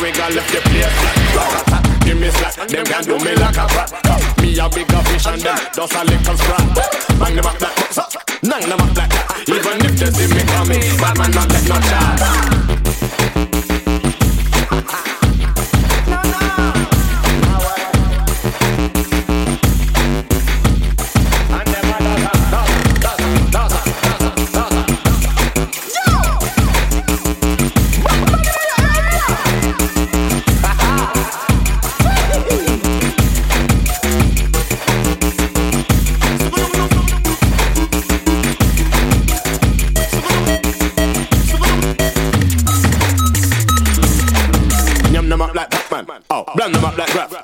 We wiggle left the place. Give me slack, them can do me like a brat. Me a bigger fish and them just a little sprat. Bang them up like that, nang them up like that. Even if they see me coming, bad man not take no chance.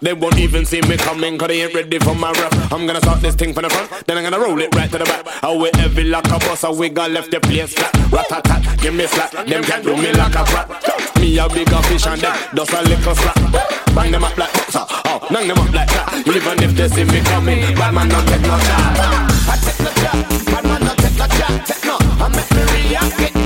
They won't even see me coming, cause they ain't ready for my rap. I'm gonna start this thing from the front, then I'm gonna roll it right to the back. How we heavy like a how we got left the place flat. Rat a tat, give me slack, them can't do me like a brat. Me a bigger fish and them, just a little slap. Bang them up like boxer, oh, bang them up like that. Even if they see me coming, bad man not take no shot. I take no shot, bad man not take no shot. Take no, I make me react,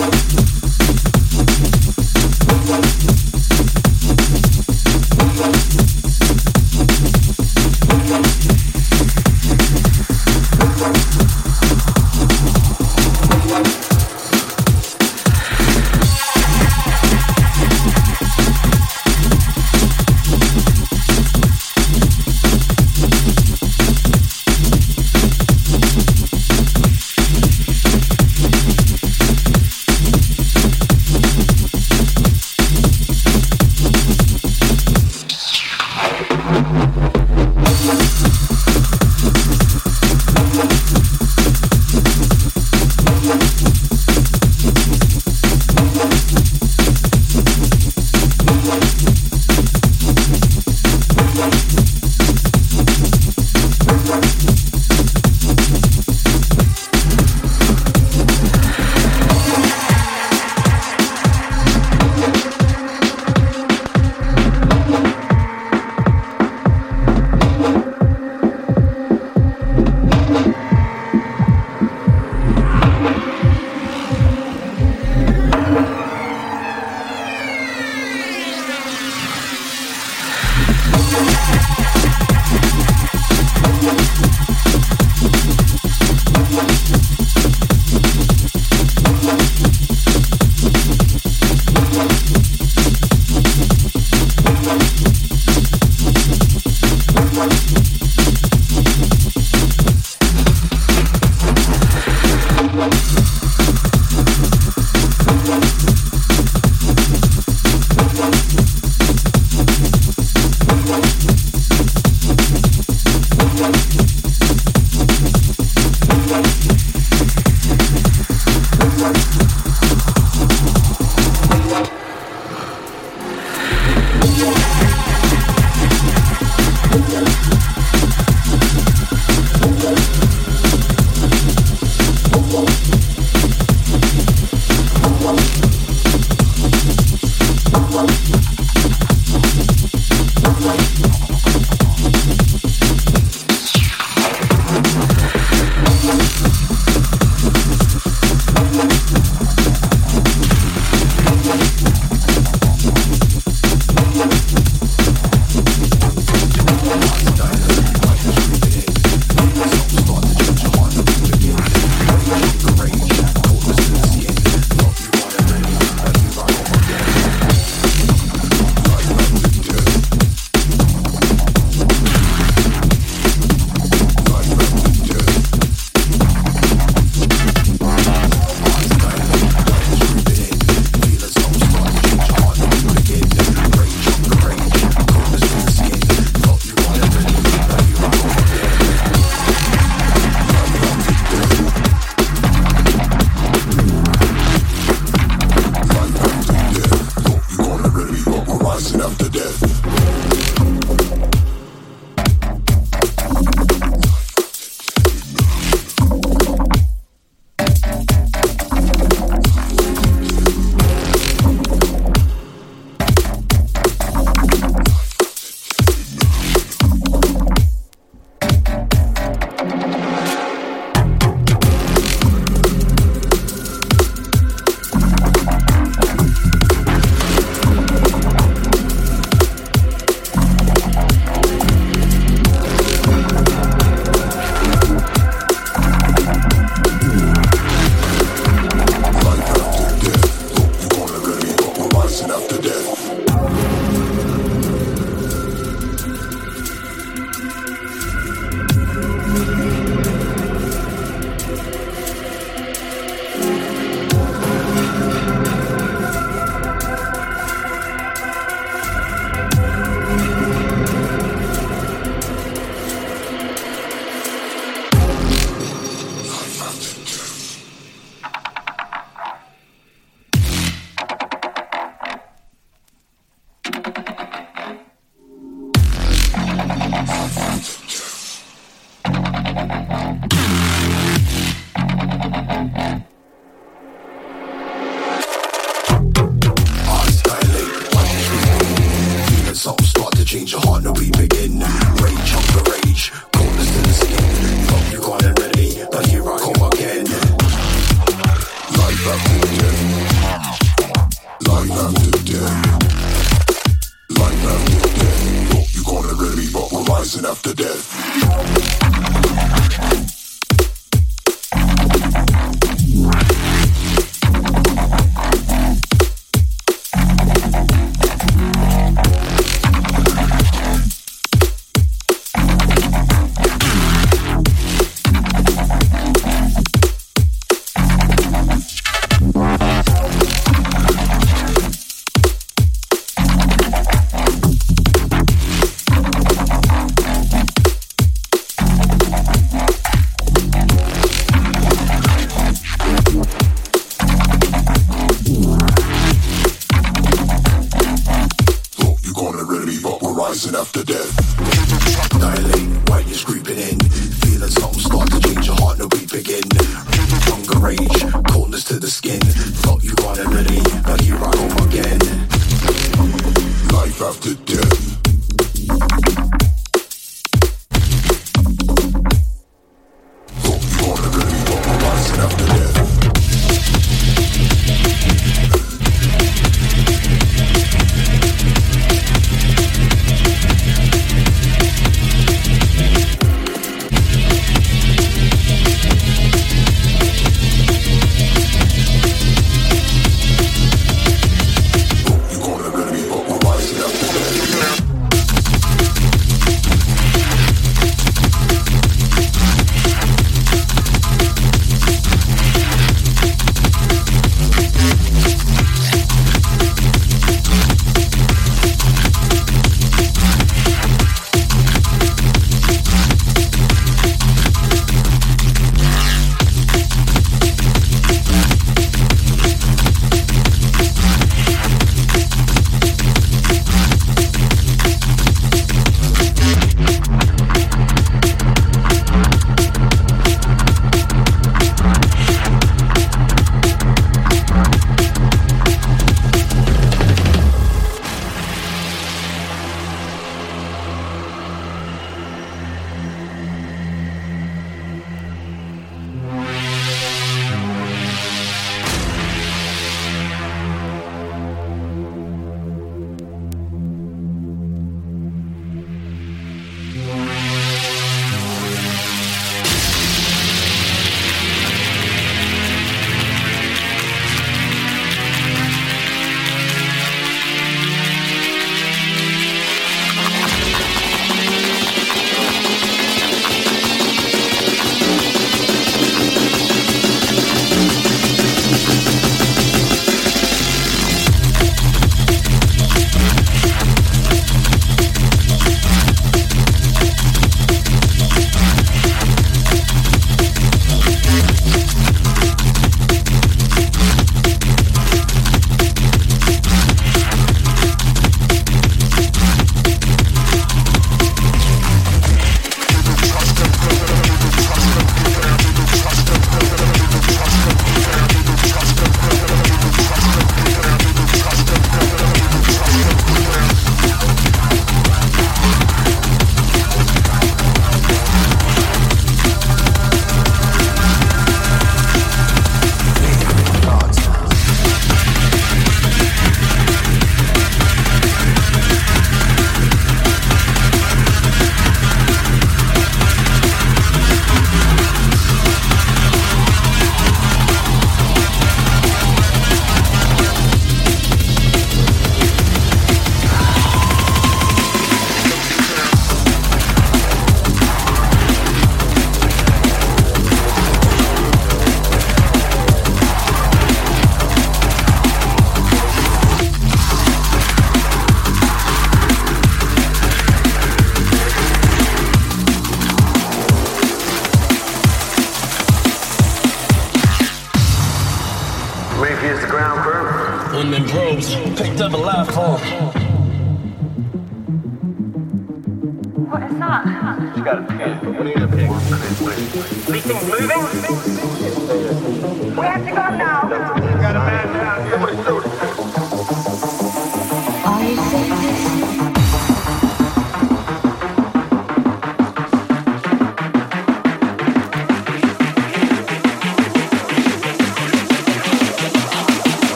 Thank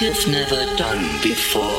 you've never done before.